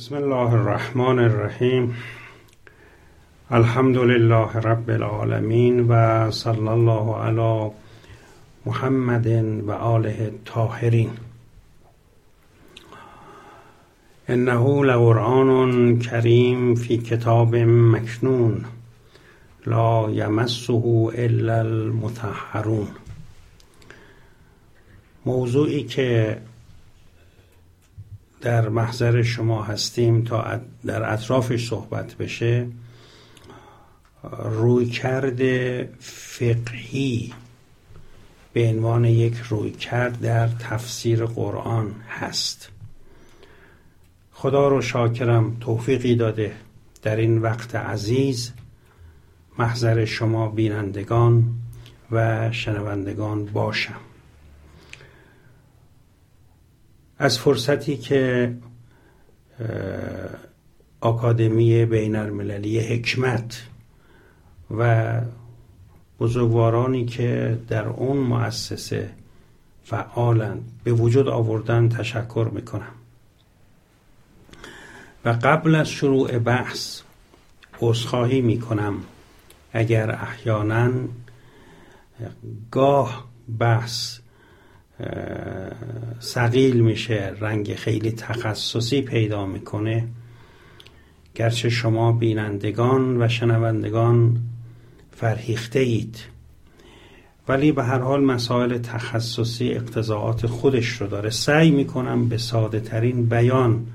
بسم الله الرحمن الرحیم. الحمد لله رب العالمین و صلی الله علی محمد و آله الطاهرین. انه لقرآن کریم فی کتاب مکنون. لا یمسه الا المطهرون. موضوعی که در محضر شما هستیم تا در اطرافش صحبت بشه. رویکرد فقهی به عنوان یک رویکرد در تفسیر قرآن هست. خدا رو شاکرم توفیقی داده در این وقت عزیز محضر شما بینندگان و شنوندگان باشم. از فرصتی که آکادمی بین المللی حکمت و بزرگوارانی که در اون مؤسسه فعالند به وجود آوردن تشکر می‌کنم. و قبل از شروع بحث عذرخواهی می‌کنم اگر احیانا گاه بحث سقیل میشه رنگ خیلی تخصصی پیدا می‌کنه. گرچه شما بینندگان و شنوندگان فرهیخته اید ولی به هر حال مسائل تخصصی اقتضاعات خودش رو داره. سعی می‌کنم به ساده ترین بیان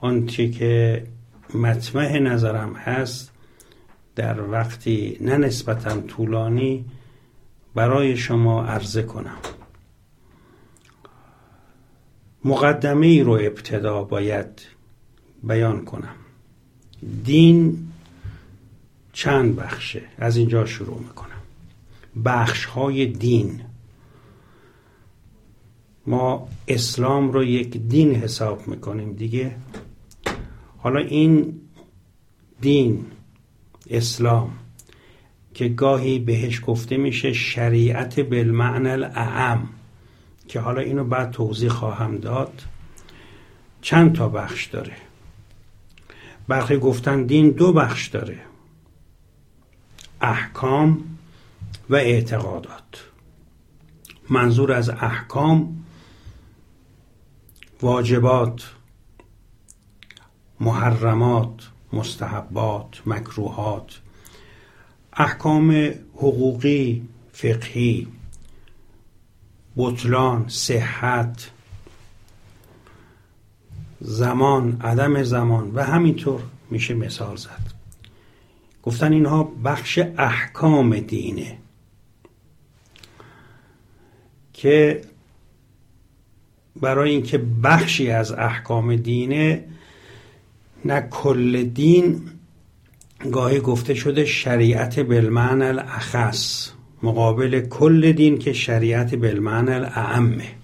آنچه که مطمع نظرم هست در وقتی نه نسبتا طولانی برای شما عرضه کنم. مقدمه ای رو ابتدا باید بیان کنم. دین چند بخشه؟ از اینجا شروع می‌کنم. بخش های دین. ما اسلام رو یک دین حساب می‌کنیم دیگه. حالا این دین اسلام که گاهی بهش گفته میشه شریعت بالمعنى الاعم که حالا اینو بعد توضیح خواهم داد. چند تا بخش داره؟ برخی گفتن دین دو بخش داره. احکام و اعتقادات. منظور از احکام واجبات محرمات مستحبات مکروهات. احکام حقوقی فقهی. بطلان صحت زمان عدم زمان و همینطور میشه مثال زد. گفتن اینها بخش احکام دینه که برای اینکه بخشی از احکام دینه نه کل دین گاهی گفته شده شریعت بالمعنى الاخص. مقابل کل دین که شریعت بالمعنى الاعمه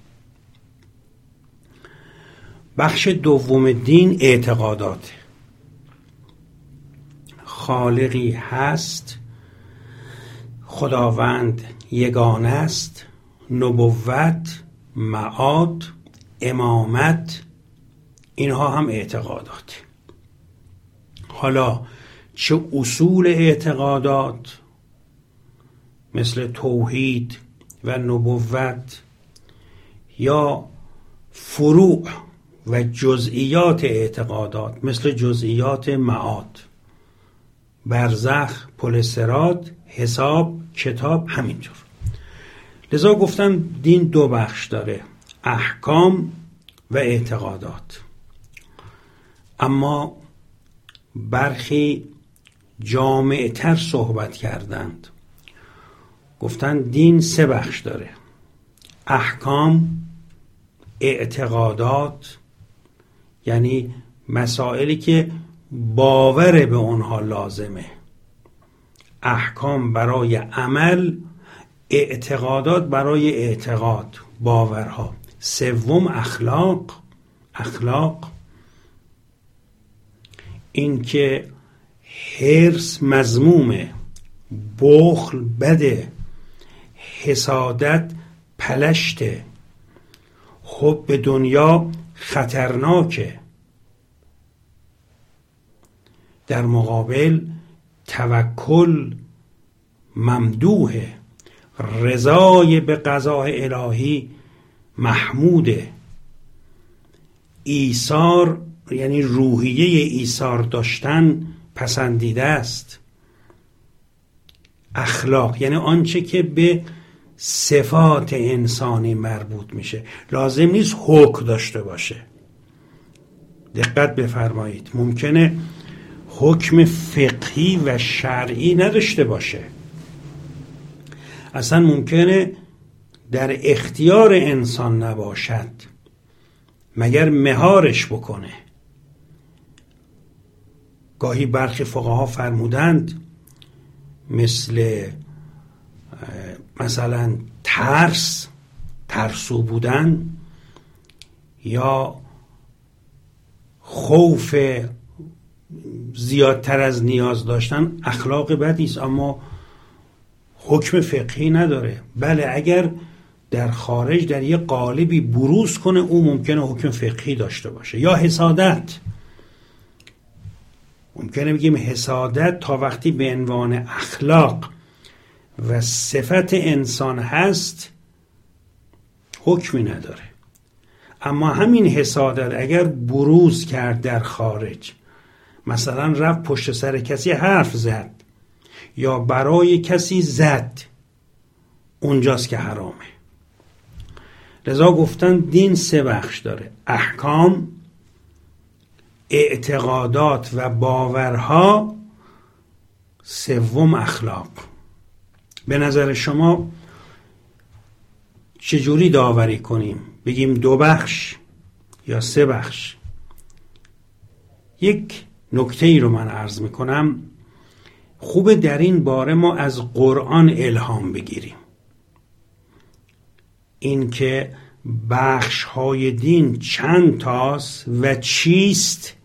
بخش دوم دین اعتقادات. خالقی هست خداوند یگانه است نبوت معاد امامت اینها هم اعتقادات. حالا چه اصول اعتقادات؟ مثل توحید و نبوت یا فروع و جزئیات اعتقادات مثل جزئیات معاد برزخ پلسرات حساب کتاب همینجور. لذا گفتم دین دو بخش داره احکام و اعتقادات. اما برخی جامعتر صحبت کردند. گفتن دین سه بخش داره. احکام اعتقادات یعنی مسائلی که باور به اونها لازمه. احکام برای عمل اعتقادات برای اعتقاد باورها. سوم اخلاق اخلاق. اینکه حرس مزمومه بخل بده. حسادت خب به دنیا خطرناکه. در مقابل توکل ممدوحه. رضای به قضای الهی محموده. ایثار یعنی روحیه ایثار داشتن پسندیده است. اخلاق یعنی آنچه که به صفات انسانی مربوط میشه. لازم نیست حکم داشته باشه. دقت بفرمایید. ممکنه حکم فقهی و شرعی نداشته باشه. اصلا ممکنه در اختیار انسان نباشد. مگر مهارش بکنه. گاهی برخی فقها فرمودند مثل مثلا ترس ترسو بودن یا خوف زیادتر از نیاز داشتن اخلاق بدی است. اما حکم فقهی نداره. بله اگر در خارج در یه قالبی بروز کنه او ممکنه حکم فقهی داشته باشه. یا حسادت. ممکنه بگیم حسادت تا وقتی به عنوان اخلاق و صفت انسان هست حکمی نداره. اما همین حسادت اگر بروز کرد در خارج مثلا رفت پشت سر کسی حرف زد یا برای کسی زد اونجاست که حرامه. لذا گفتن دین سه بخش داره. احکام اعتقادات و باورها سوم اخلاق. به نظر شما چجوری داوری کنیم؟ بگیم دو بخش یا سه بخش؟ یک نکته ای رو من عرض می‌کنم. خوبه در این باره ما از قرآن الهام بگیریم. اینکه بخش های دین چند تاست و چیست؟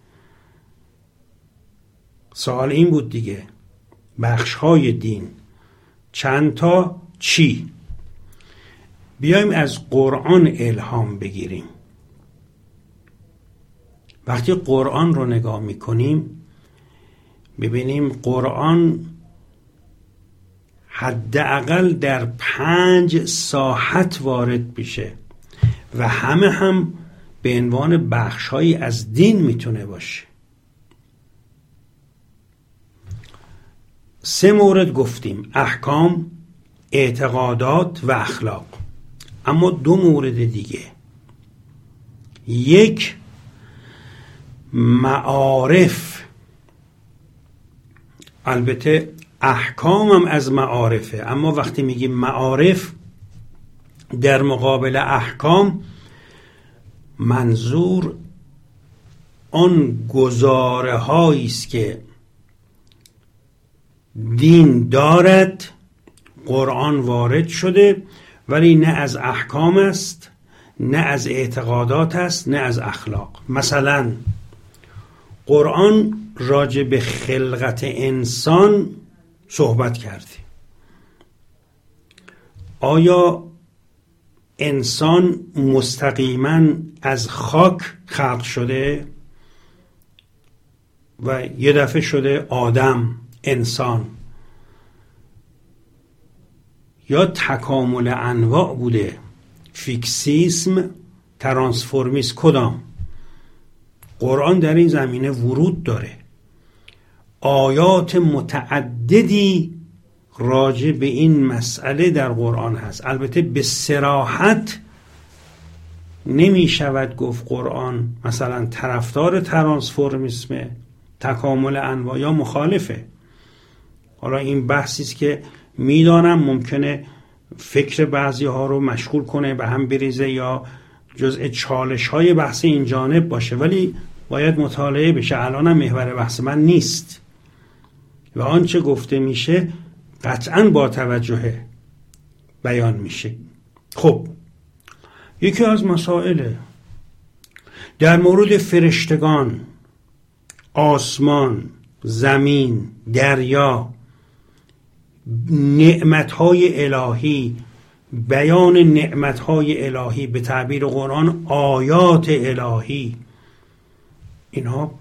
سوال این بود دیگه. بخش های دین. چند تا چی؟ بیایم از قرآن الهام بگیریم. وقتی قرآن رو نگاه می‌کنیم ببینیم قرآن حداقل در پنج ساحت وارد میشه و همه هم به عنوان بخشهایی از دین می‌تونه باشه. سه مورد گفتیم احکام اعتقادات و اخلاق. اما دو مورد دیگه. یک معارف. البته احکامم از معارفه اما وقتی میگیم معارف در مقابل احکام منظور آن گزاره است که دین دارد قرآن وارد شده ولی نه از احکام است نه از اعتقادات است نه از اخلاق. مثلا قرآن راجع به خلقت انسان صحبت کرده. آیا انسان مستقیما از خاک خلق شده؟ و یه دفعه شده آدم. انسان. یا تکامل انواع بوده. فیکسیسم ترانسفورمیس کدام؟ قرآن در این زمینه ورود داره. آیات متعددی راجع به این مسئله در قرآن هست. البته به سراحت نمی شود گفت قرآن مثلا طرفدار ترانسفورمیسم تکامل انواع یا مخالفه. حالا این بحثی است که می‌دانم ممکنه فکر بعضی ها رو مشغول کنه به هم بریزه یا جزء چالش های بحث این جانب باشه. ولی باید مطالعه بشه. الانم محور بحث من نیست. و آنچه گفته میشه قطعا با توجه بیان میشه. خب یکی از مسائل در مورد فرشتگان آسمان زمین دریا نعمتهای الهی بیان نعمتهای الهی به تعبیر قرآن آیات الهی. اینها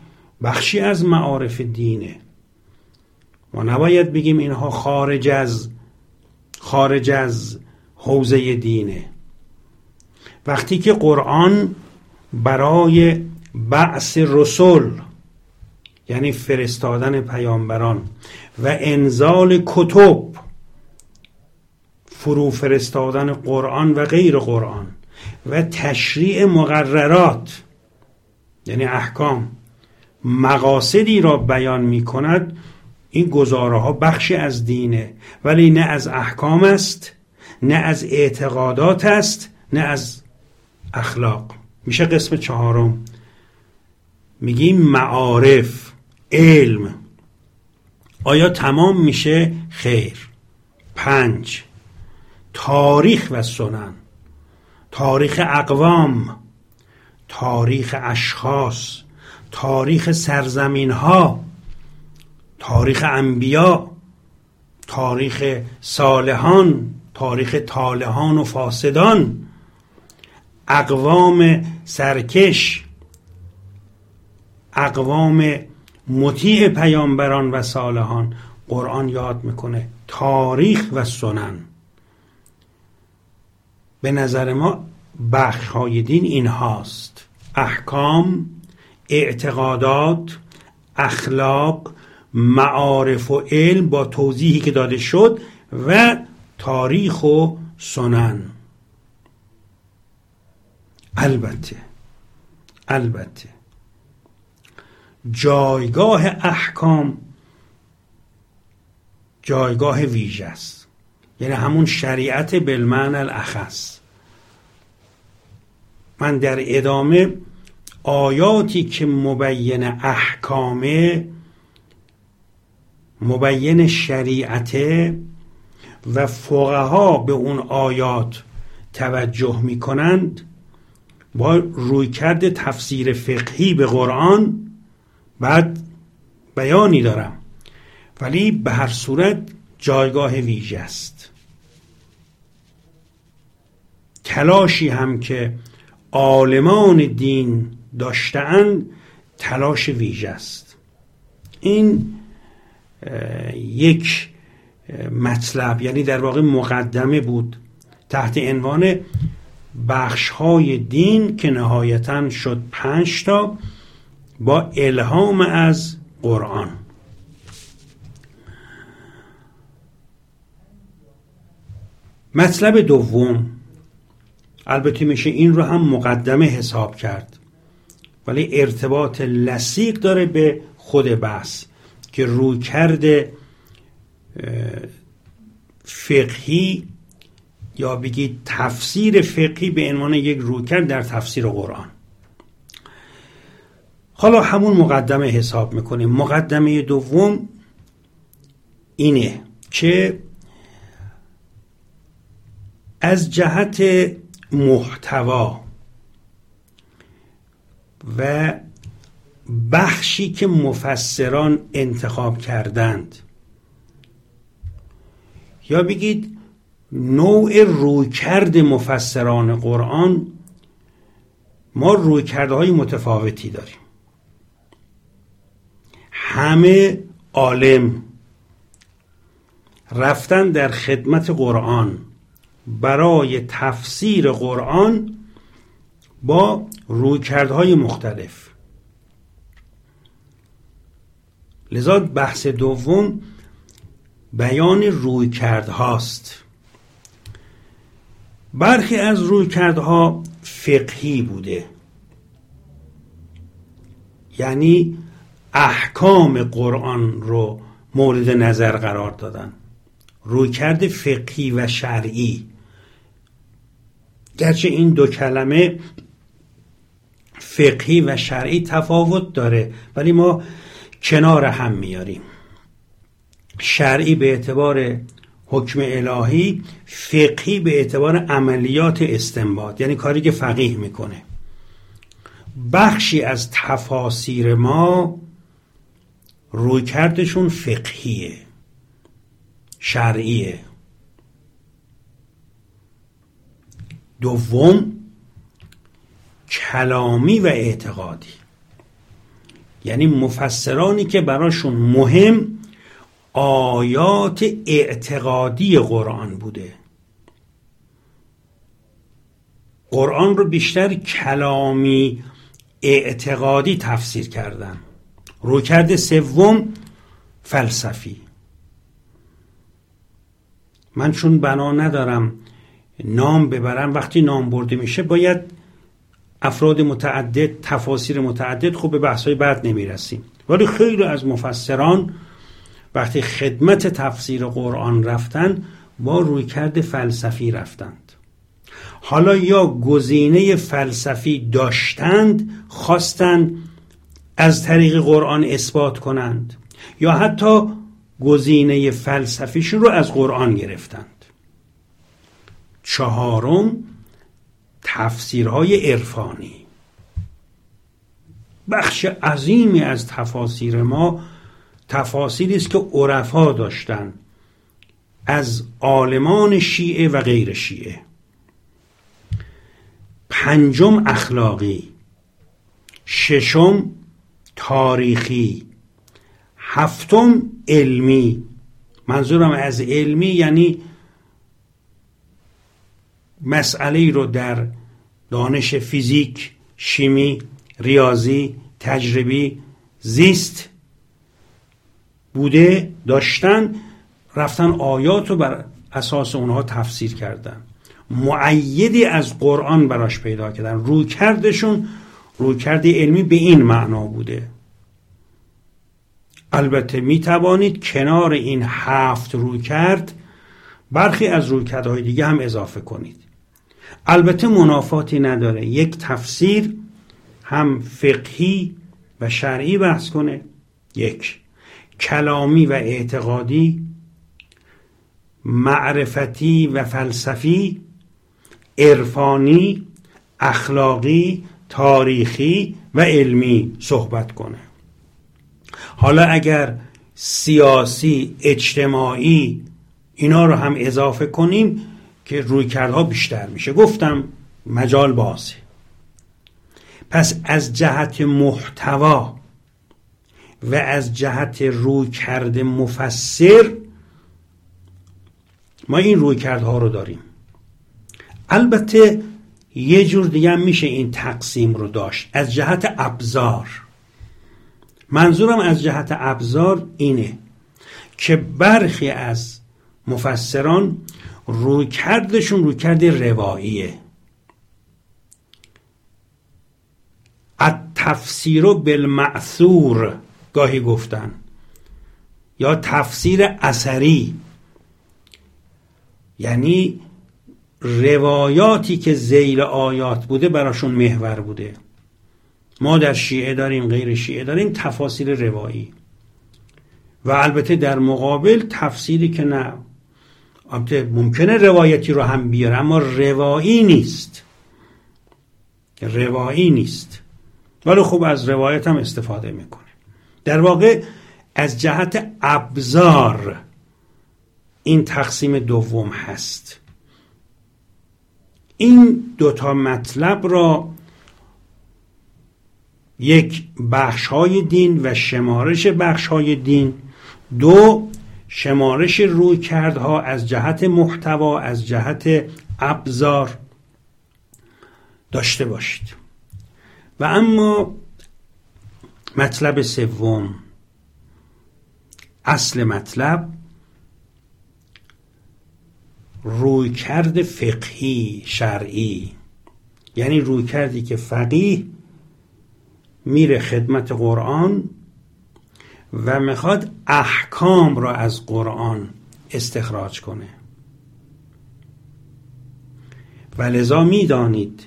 بخشی از معارف دینه. ما نباید بگیم اینها خارج از خارج از حوزه دینه. وقتی که قرآن برای بعث رسول یعنی فرستادن پیامبران. و انزال کتب فرو فرستادن قرآن و غیر قرآن. و تشریع مقررات یعنی احکام. مقاصدی را بیان می کند این گزاره ها بخشی از دینه ولی نه از احکام است نه از اعتقادات است نه از اخلاق. میشه قسم چهارم. میگیم معارف. علم. آیا تمام میشه؟ خیر. پنج. تاریخ و سنن. تاریخ اقوام. تاریخ اشخاص. تاریخ سرزمین ها تاریخ انبیا. تاریخ صالحان. تاریخ طالحان و فاسدان. اقوام سرکش. اقوام مطیع پیامبران و صالحان قرآن یاد می‌کنه. تاریخ و سنن. به نظر ما بخش های دین این هاست احکام اعتقادات اخلاق معارف و علم با توضیحی که داده شد و تاریخ و سنن. البته البته. جایگاه احکام جایگاه ویژه است. یعنی همون شریعت بالمعنى الاخص. من در ادامه آیاتی که مبین احکامه مبین شریعته و فقها به اون آیات توجه می کنند با رویکرد تفسیر فقهی به قرآن بعد بیانی دارم. ولی به هر صورت جایگاه ویژه است. تلاشی هم که عالمان دین داشتهاند تلاش ویژه است. این یک مطلب یعنی در واقع مقدمه بود تحت عنوان بخش های دین که نهایتا شد پنج تا. با الهام از قرآن. مطلب دوم البته میشه این رو هم مقدمه حساب کرد ولی ارتباط لسیق داره به خود بحث که روی کرده فقهی یا بگید تفسیر فقهی به عنوان یک رویکرد در تفسیر قرآن. حالا همون مقدمه حساب می‌کنیم. مقدمه دوم اینه که از جهت محتوا و بخشی که مفسران انتخاب کردند. یا بگید نوع رویکرد مفسران قرآن ما رویکرده های متفاوتی داریم. همه عالم رفتن در خدمت قرآن برای تفسیر قرآن با رویکردهای مختلف. لذا بحث دوم بیان رویکردهاست. برخی از رویکردها فقهی بوده. یعنی احکام قرآن رو مورد نظر قرار دادن. رویکرد فقهی و شرعی. گرچه این دو کلمه فقهی و شرعی تفاوت داره ولی ما کنار هم میاریم. شرعی به اعتبار حکم الهی فقهی به اعتبار عملیات استنباط یعنی کاری که فقیه می‌کنه. بخشی از تفاسیر ما رویکردشون فقهیه شرعیه. دوم کلامی و اعتقادی. یعنی مفسرانی که براشون مهم آیات اعتقادی قرآن بوده. قرآن رو بیشتر کلامی اعتقادی تفسیر کردن. رویکرد سوم فلسفی. من چون بنا ندارم نام ببرم وقتی نام برده میشه باید افراد متعدد تفاسیر متعدد خب به بحثای بعد نمی‌رسیم. ولی خیلی از مفسران وقتی خدمت تفسیر قرآن رفتن با رویکرد فلسفی رفتند. حالا یا گزینه فلسفی داشتند خواستند از طریق قرآن اثبات کنند یا حتی گزینه فلسفیشون رو از قرآن گرفتند. چهارم تفسیرهای عرفانی. بخش عظیمی از تفاسیر ما تفاسیری است که عرفا داشتند از عالمان شیعه و غیر شیعه. پنجم اخلاقی. ششم تاریخی. هفتم علمی. منظورم از علمی یعنی مسئله رو در دانش فیزیک شیمی ریاضی تجربی زیست بوده داشتن رفتن آیات رو بر اساس اونها تفسیر کردن. معیدی از قرآن براش پیدا کردن. روی کردشون روی کرده علمی به این معنا بوده. البته می توانید کنار این هفت روی کرد برخی از رویکردهای دیگه هم اضافه کنید. البته منافاتی نداره. یک تفسیر هم فقهی و شرعی بحث کنه. یک کلامی و اعتقادی معرفتی و فلسفی عرفانی اخلاقی تاریخی و علمی صحبت کنه. حالا اگر سیاسی اجتماعی اینا رو هم اضافه کنیم که رویکردها بیشتر میشه. گفتم مجال بازه. پس از جهت محتوا و از جهت رویکرد مفسر ما این رویکردها رو داریم. البته یه جور دیگه میشه این تقسیم رو داشت. از جهت ابزار. منظورم از جهت ابزار اینه که برخی از مفسران روی کردشون روی کرد رواییه. تفسیر بالمعثور گاهی گفتن یا تفسیر اثری یعنی روایاتی که زیل آیات بوده براشون محور بوده. ما در شیعه داریم غیر شیعه داریم تفاسیر روایی. و البته در مقابل تفسیری که نه ممکنه روایتی رو هم بیاره اما روایی نیست. روایی نیست. ولی خوب از روایت هم استفاده می‌کنه. در واقع از جهت ابزار این تقسیم دوم هست. این دوتا مطلب را یک بخش های دین و شمارش بخش های دین. دو شمارش روی کردها از جهت محتوا از جهت ابزار داشته باشید. و اما مطلب سوم. اصل مطلب رویکرد فقهی شرعی. یعنی رویکردی که فقیه میره خدمت قرآن و می‌خواد احکام را از قرآن استخراج کنه. و لذا می‌دانید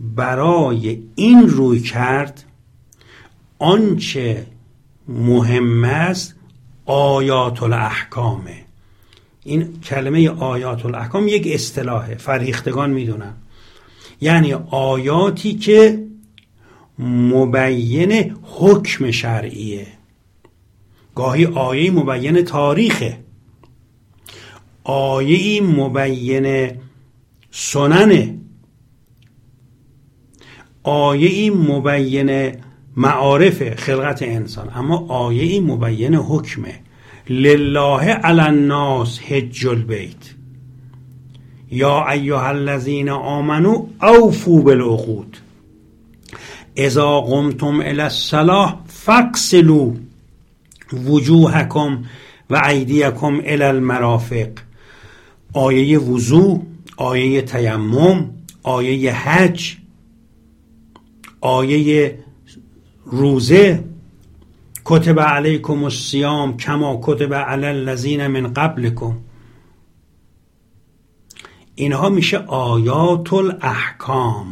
برای این روی کرد آنچه مهم است آیات الاحکامه این کلمه آیات الاحکام یک اصطلاحه فریختگان می‌دونن. یعنی آیاتی که مبین حکم شرعیه. گاهی آیه مبین تاریخه. آیه مبین سننه. آیه مبین معارف خلقت انسان. اما آیه مبین حکمه. لله علی الناس حج البیت. یا ایها الذین آمنو اوفو بالعقود. اذا قمتم الى الصلاه فاغسلوا وجوهکم و ایدیکم الى المرافق. آیه وضوع آیه تیمم آیه حج آیه روزه. کتب علیکم الصیام کما کتب علی الذین من قبلکم. اینها میشه آیات الاحکام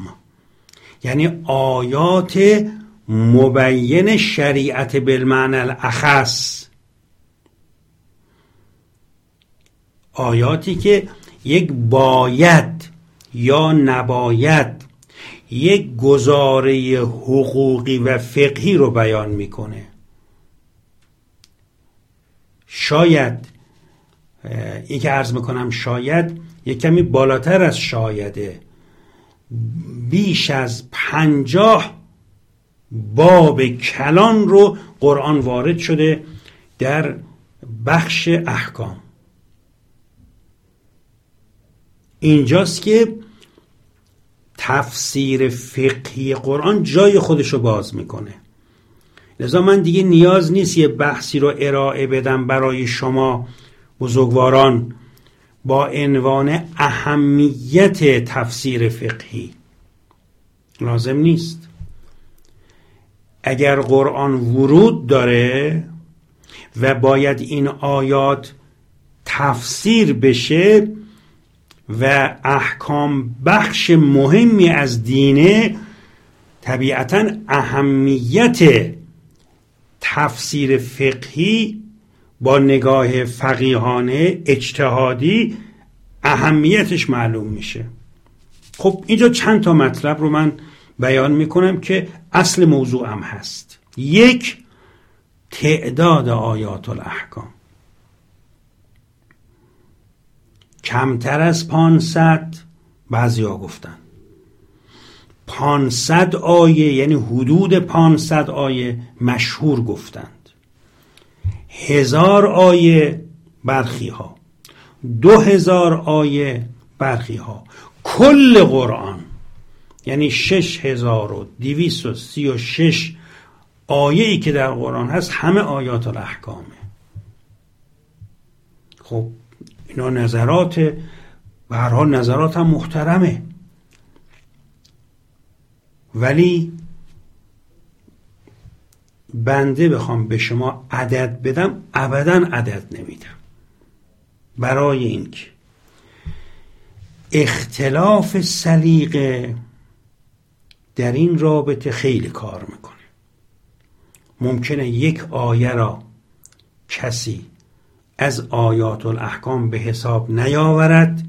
یعنی آیات مبین شریعت بالمعنی الاخص. آیاتی که یک باید یا نباید یک گزاره حقوقی و فقهی رو بیان می‌کنه. شاید این که عرض می‌کنم شاید یک کمی بالاتر از شایده. بیش از پنجاه باب کلان رو قرآن وارد شده در بخش احکام. اینجاست که تفسیر فقهی قرآن جای خودش رو باز می‌کنه. لذا من دیگه نیاز نیست یه بحثی رو ارائه بدم برای شما بزرگواران. با عنوان اهمیت تفسیر فقهی. لازم نیست. اگر قرآن ورود داره و باید این آیات تفسیر بشه و احکام بخش مهمی از دینه طبیعتا اهمیت تفسیر فقهی با نگاه فقیهانه اجتهادی اهمیتش معلوم میشه. خب اینجا چند تا مطلب رو من بیان می‌کنم که اصل موضوعم هست. یک تعداد آیات الاحکام کمتر از پانصد بعضیا گفتن. پانصد آیه یعنی حدود پانصد آیه مشهور گفتند هزار آیه برخی ها دو هزار آیه برخی ها کل قرآن. یعنی شش هزار و دیویس و سی و شش آیه ای که در قرآن هست همه آیات الاحکامه. خب اینا نظرات حال نظرات هم محترمه. ولی بنده بخوام به شما عدد بدم ابدا عدد نمیدم. برای اینکه اختلاف سلیقه در این رابطه خیلی کار می‌کنه. ممکنه یک آیه را کسی از آیات الاحکام به حساب نیاورد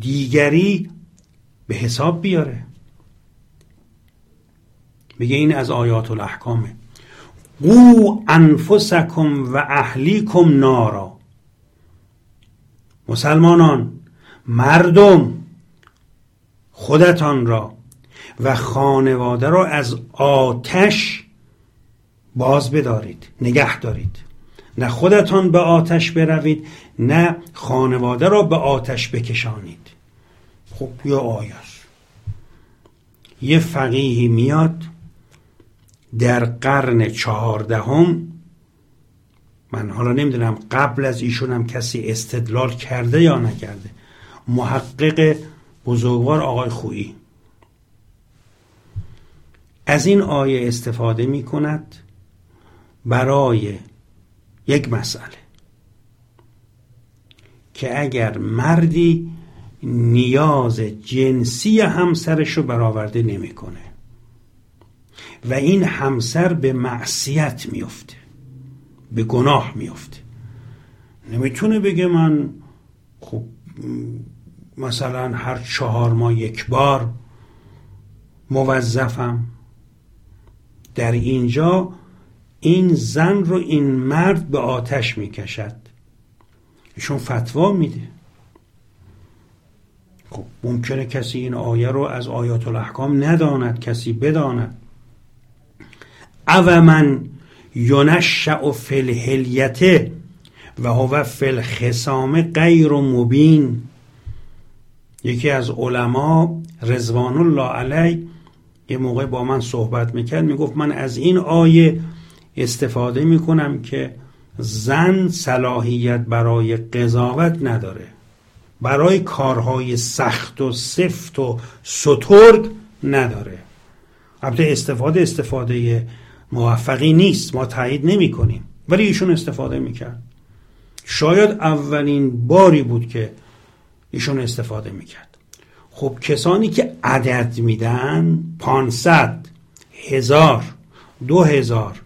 دیگری به حساب بیاره. بگه این از آیات الاحکامه قو انفسکم و اهلیکم نارا. مسلمانان مردم خودتان را و خانواده را از آتش باز بدارید نگه دارید. نه خودتان به آتش بروید نه خانواده را به آتش بکشانید. خب یا آیش یه فقیهی میاد در قرن چهاردهم من حالا نمی‌دونم قبل از ایشون هم کسی استدلال کرده یا نکرده محقق بزرگوار آقای خویی. از این آیه استفاده می کند برای یک مسئله که اگر مردی نیاز جنسی همسرش رو برآورده نمی‌کنه. و این همسر به معصیت میفته به گناه میفته. نمی‌تونه بگه من خب مثلا هر چهار ماه یک بار موظفم. در اینجا این زن رو این مرد به آتش می‌کشد. ایشون فتوا میده. خب ممکنه کسی این آیه رو از آیات الاحکام نداند کسی بداند. او من ینشع فی الهلیته و هو فی الخصام غیر مبین. یکی از علما رضوان الله علی یه موقع با من صحبت می‌کرد می‌گفت من از این آیه استفاده می‌کنم که زن صلاحیت برای قضاوت نداره. برای کارهای سخت و سفت و سترگ نداره. البته استفاده استفاده موفقی نیست ما تایید نمی کنیم ولی ایشون استفاده می‌کرد. شاید اولین باری بود که ایشون استفاده می‌کرد. خب کسانی که عدد میدن پانصد هزار دو هزار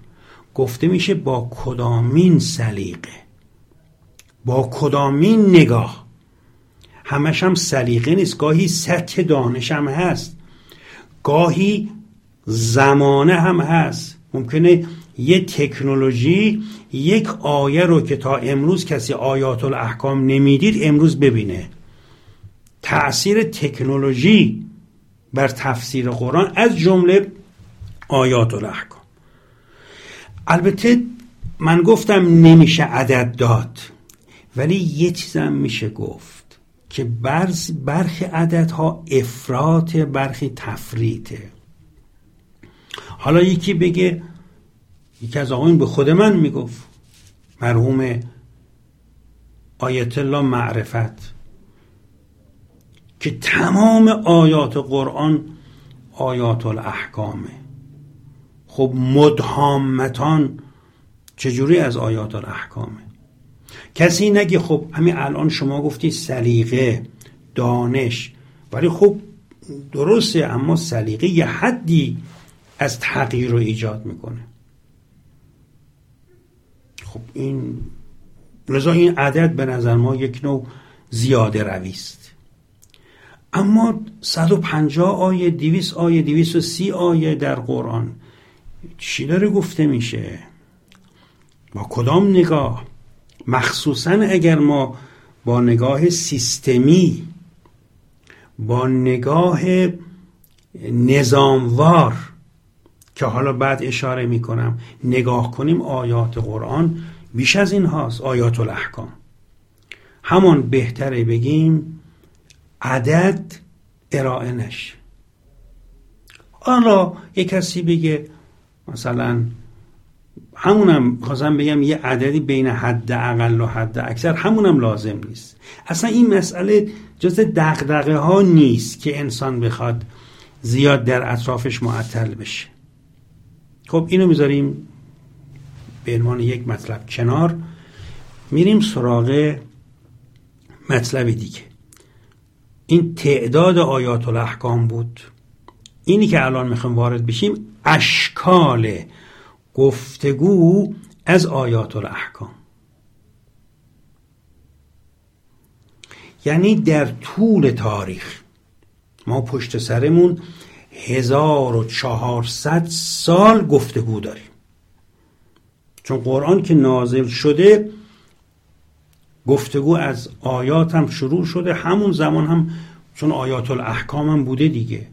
گفته میشه با کدامین سلیقه. با کدامین نگاه. همش هم سلیقه نیست گاهی سطح دانش هم هست. گاهی زمانه هم هست. ممکنه یه تکنولوژی یک آیه رو که تا امروز کسی آیات الاحکام نمی‌دید امروز ببینه. تأثیر تکنولوژی بر تفسیر قرآن از جمله آیات الاحکام البته من گفتم نمیشه عدد داد ولی یه چیزم میشه گفت که برخی عددها افراط برخی تفریطه. حالا یکی بگه یکی از آقایون به خود من می‌گفت مرحوم آیت الله معرفت که تمام آیات قرآن آیات الاحکامه خب مدهامتان چجوری از آیات الاحکامه کسی نگه خب همین الان شما گفتی سلیقه دانش ولی خب درسته اما سلیقه یه حدی از تغییر رو ایجاد می‌کنه. خب این لذا این عدد به نظر ما یک نوع زیاده روی است اما 150 آیه 200 آیه 230 آیه در قرآن چی داره گفته میشه؟ با کدام نگاه؟ مخصوصا اگر ما با نگاه سیستمی با نگاه نظاموار که حالا بعد اشاره می‌کنم نگاه کنیم آیات قرآن بیش از این هاست آیات الاحکام همان بهتره بگیم عدد ارائه نش. آن را یک کسی بگه مثلا همونم خواستم بگم یه عددی بین حد اقل و حد اکثر همونم لازم نیست. اصلا این مسئله جز دقدقه ها نیست که انسان بخواد زیاد در اطرافش معطل بشه. خب اینو می‌ذاریم به عنوان یک مطلب کنار. میریم سراغ مطلب دیگه. این تعداد آیات الاحکام بود. اینی که الان می‌خوایم وارد بشیم اشکال گفتگو از آیات الاحکام. یعنی در طول تاریخ ما پشت سرمون 1400 سال گفتگو داریم. چون قرآن که نازل شده گفتگو از آیات هم شروع شده همون زمان هم چون آیات الاحکام هم بوده دیگه.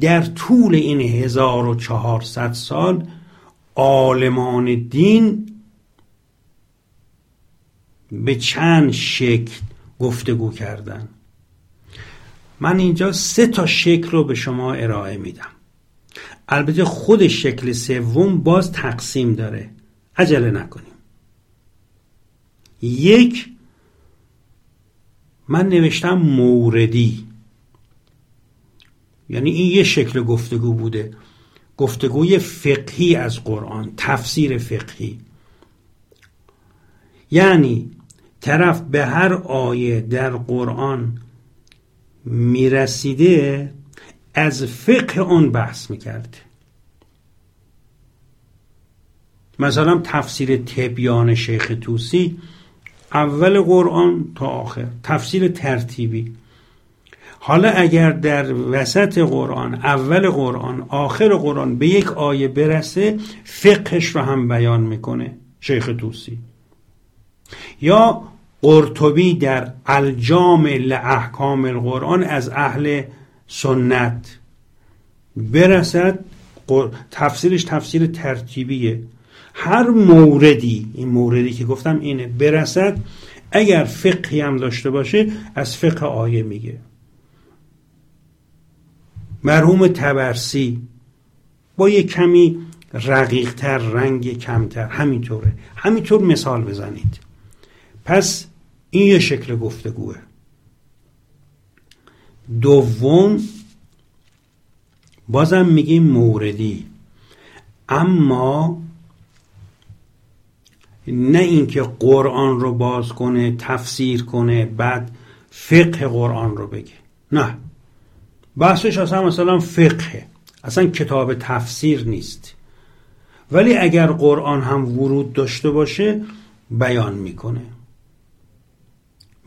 در طول این 1400 سال عالمان دین به چند شکل گفتگو کردن. من اینجا سه تا شکل رو به شما ارائه میدم. البته خود شکل سوم باز تقسیم داره. عجله نکنیم. یک من نوشتم موردی. یعنی این یه شکل گفتگو بوده. گفتگوی فقهی از قرآن تفسیر فقهی. یعنی طرف به هر آیه در قرآن می‌رسیده از فقه اون بحث می‌کرده مثلا تفسیر تبیان شیخ توسی اول قرآن تا آخر تفسیر ترتیبی. حالا اگر در وسط قرآن اول قرآن آخر قرآن به یک آیه برسه فقهش رو هم بیان می‌کنه شیخ توسی. یا قرطبی در الجامع لاحکام القرآن از اهل سنت برسد. تفسیرش تفسیر ترتیبیه. هر موردی این موردی که گفتم اینه برسد. اگر فقهی هم داشته باشه از فقه آیه میگه. مرحوم تبرسی با یه کمی رقیقتر رنگ کمتر همینطوره. همینطور مثال بزنید. پس این یه شکل گفتگوه. دوم بازم میگیم موردی. اما نه اینکه قرآن رو باز کنه تفسیر کنه بعد فقه قرآن رو بگه. نه. بحثش اصلا مثلا فقه. اصلا کتاب تفسیر نیست. ولی اگر قرآن هم ورود داشته باشه بیان می‌کنه.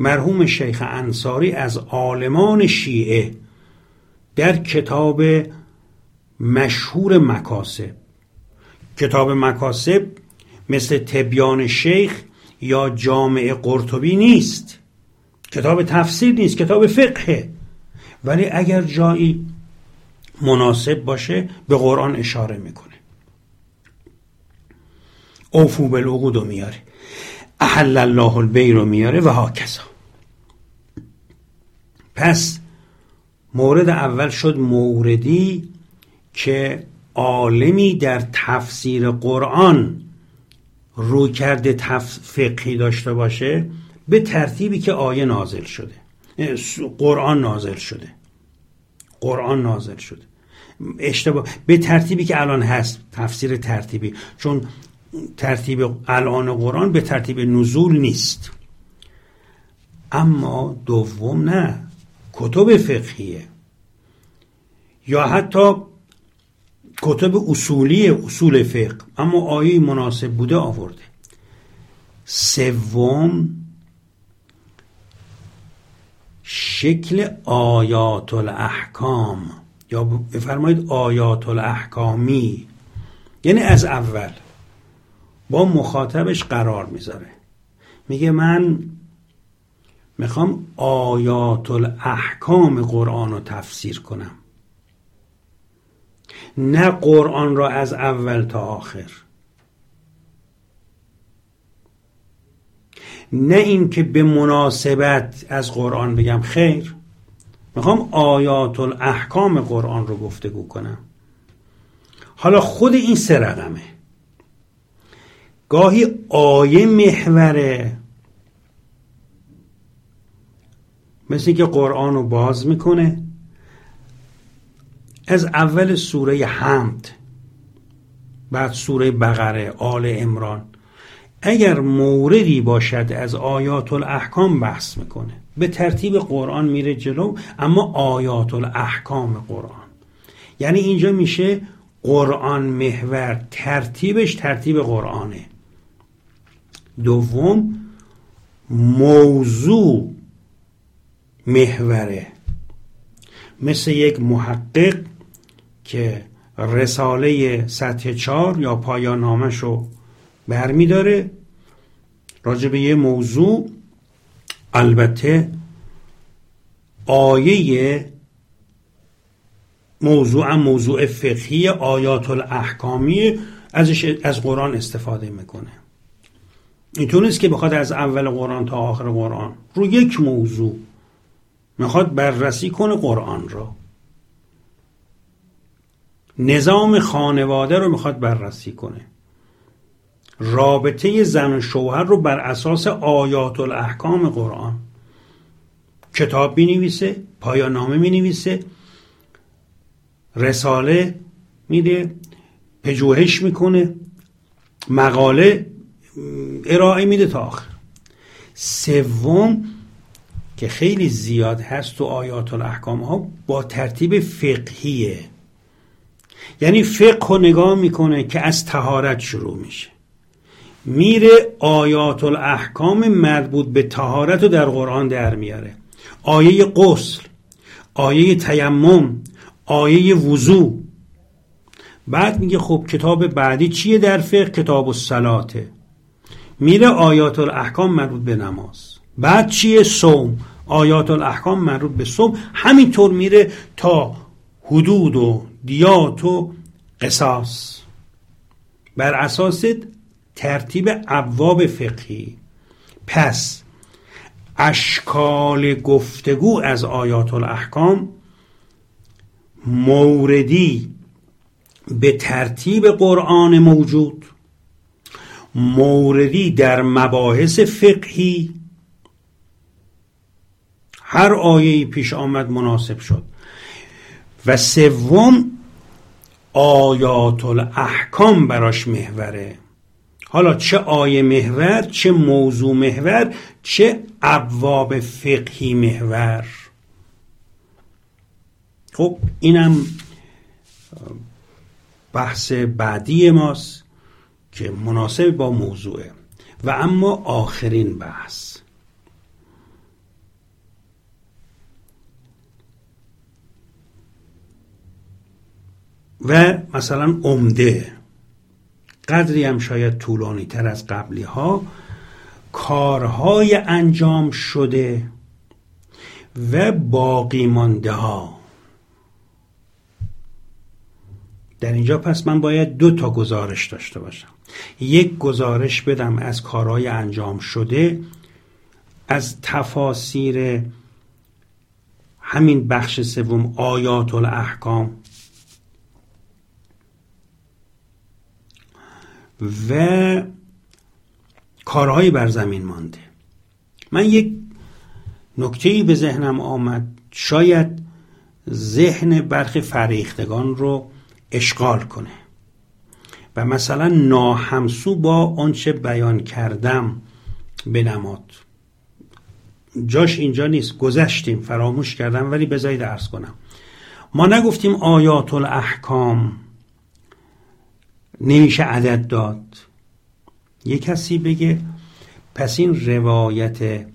مرحوم شیخ انصاری از عالمان شیعه در کتاب مشهور مکاسب. کتاب مکاسب مثل تبیان شیخ یا جامع قرطبی نیست. کتاب تفسیر نیست کتاب فقهه. ولی اگر جایی مناسب باشه به قرآن اشاره می‌کنه. اوفو بالعقود رو میاره. احل الله البی رو میاره و هاکسا پس مورد اول شد موردی که عالمی در تفسیر قرآن روی کرده فقهی داشته باشه به ترتیبی که آیه نازل شده. قرآن نازل شده. قرآن نازل شده. اشتباه. به ترتیبی که الان هست تفسیر ترتیبی. چون ترتیب الان قرآن به ترتیب نزول نیست. اما دوم نه. کتب فقهیه. یا حتی کتب اصولی اصول فقه. اما آیه مناسب بوده آورده. سوم شکل آیات الاحکام یا بفرمایید آیات الاحکامی یعنی از اول. با مخاطبش قرار می‌ذاره. میگه من می‌خوام آیات الاحکام قرآن رو تفسیر کنم. نه قرآن را از اول تا آخر. نه اینکه به مناسبت از قرآن بگم خیر. می‌خوام آیات الاحکام قرآن رو گفتگو کنم. حالا خود این سه رقمه. گاهی آیه محوره مثل که قرآن رو باز می‌کنه. از اول سوره حمد بعد سوره بقره آل امران اگر موردی باشد از آیات الاحکام بحث می‌کنه. به ترتیب قرآن میره جلو اما آیات الاحکام قرآن. یعنی اینجا میشه قرآن محور ترتیبش ترتیب قرآنه. دوم موضوع محوره. مثل یک محقق که رساله سطح چار یا پایان نامش رو برمیداره. راجع به یه موضوع البته آیه موضوع موضوع فقهی آیات الاحکامی ازش از قرآن استفاده می‌کنه. اینطور نیست که بخواد از اول قرآن تا آخر قرآن. رو یک موضوع. می‌خواد بررسی کنه قرآن را نظام خانواده رو می‌خواد بررسی کنه. رابطه زن و شوهر رو بر اساس آیات الاحکام قرآن. کتاب می نویسه پایان نامه می نویسه رساله میده پژوهش می‌کنه مقاله ارائه میده تا آخر. سوم که خیلی زیاد هست تو آیات الاحکام ها با ترتیب فقهیه. یعنی فقه رو نگاه می‌کنه که از تهارت شروع میشه. میره آیات الاحکام مربوط به تهارت رو در قرآن در میاره. آیه غسل آیه تیمم آیه وضوع بعد میگه خب کتاب بعدی چیه در فقه؟ کتاب الصلاته. میره آیات الاحکام مربوط به نماز. بعد چیه؟ صوم. آیات الاحکام مربوط به صوم همینطور میره تا حدود و دیات و قصاص. بر اساس ترتیب ابواب فقهی. پس اشکال گفتگو از آیات الاحکام موردی به ترتیب قرآن موجود موردی در مباحث فقهی هر آیه پیش آمد مناسب شد. و سوم آیات الاحکام براش محوره. حالا چه آیه محور چه موضوع محور چه ابواب فقهی محور. خب اینم بحث بعدی ماست که مناسب با موضوعه. و اما آخرین بحث. و مثلا عمده. قدری هم شاید طولانی تر از قبلی ها کارهای انجام شده و باقی مانده ها در اینجا پس من باید دو تا گزارش داشته باشم. یک گزارش بدم از کارهای انجام شده از تفاسیر همین بخش سوم آیات الاحکام و کارهایی بر زمین مانده. من یک نکته به ذهنم آمد. شاید ذهن برخی فریختگان رو اشغال کنه. و مثلا ناهمسو با آنچه بیان کردم بنماد جاش اینجا نیست. گذشتیم. فراموش کردم ولی بذارید ارز کنم. ما نگفتیم آیات الاحکام نمیشه عدد داد. یه کسی بگه پس این روایت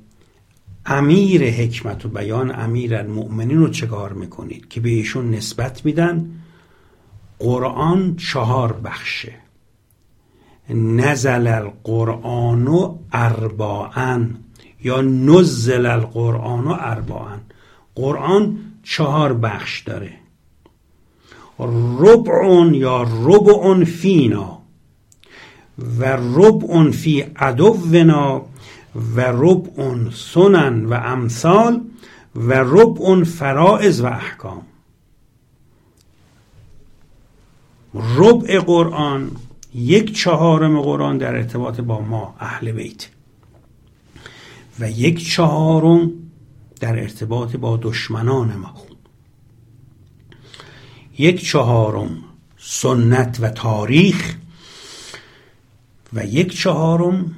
امیر حکمت و بیان امیر المؤمنین رو چکار می‌کنید؟ که به ایشون نسبت میدن. قرآن چهار بخشه. نزل القرآن ارباعن یا نزل القرآن ارباعن قرآن چهار بخش داره. ربع یا ربع فینا و ربع فی عدونا و ربع سنن و امثال و ربع فرائض و احکام. ربع قرآن یک چهارم قرآن در ارتباط با ما اهل بیت و یک چهارم در ارتباط با دشمنان ما. یک چهارم سنت و تاریخ و یک چهارم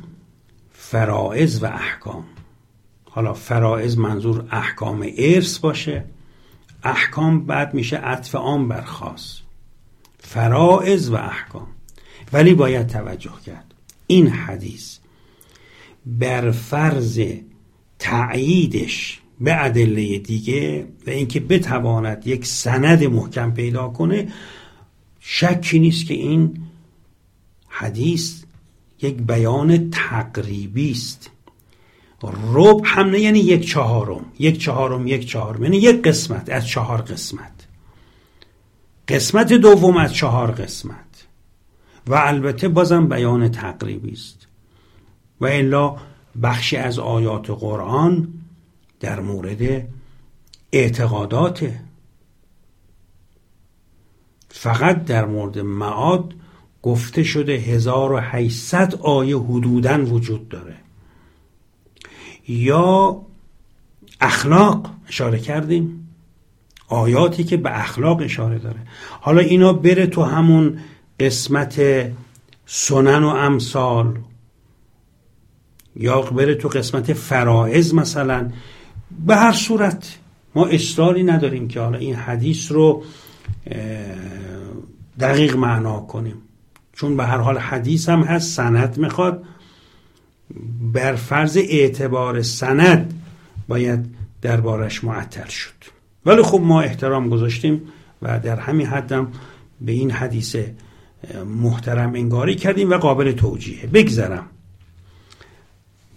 فرائض و احکام. حالا فرائض منظور احکام ارث باشه. احکام بعد میشه عطف آن برخواست فرائض و احکام. ولی باید توجه کرد. این حدیث بر فرض تعییدش به ادله دیگه و اینکه بتواند یک سند محکم پیدا کنه شکی نیست که این حدیث یک بیان تقریبی است. رب هم نه یعنی یک چهارم. یک چهارم یک چهارم یعنی یک قسمت از چهار قسمت. قسمت دوم از چهار قسمت. و البته بازم بیان تقریبی است. و الا بخشی از آیات قرآن در مورد اعتقادات. فقط در مورد معاد گفته شده 1800 آیه حدودا وجود داره. یا اخلاق اشاره کردیم آیاتی که به اخلاق اشاره داره. حالا اینا بره تو همون قسمت سنن و امثال یا بره تو قسمت فرائض مثلا. به هر صورت. ما اصراری نداریم که حالا این حدیث رو دقیق معنا کنیم. چون به هر حال حدیث هم هست سند می‌خواد. بر فرض اعتبار سند باید دربارش معطل شد. ولی خب ما احترام گذاشتیم و در همین حدم به این حدیث محترم انگاری کردیم و قابل توجیه. بگذرم.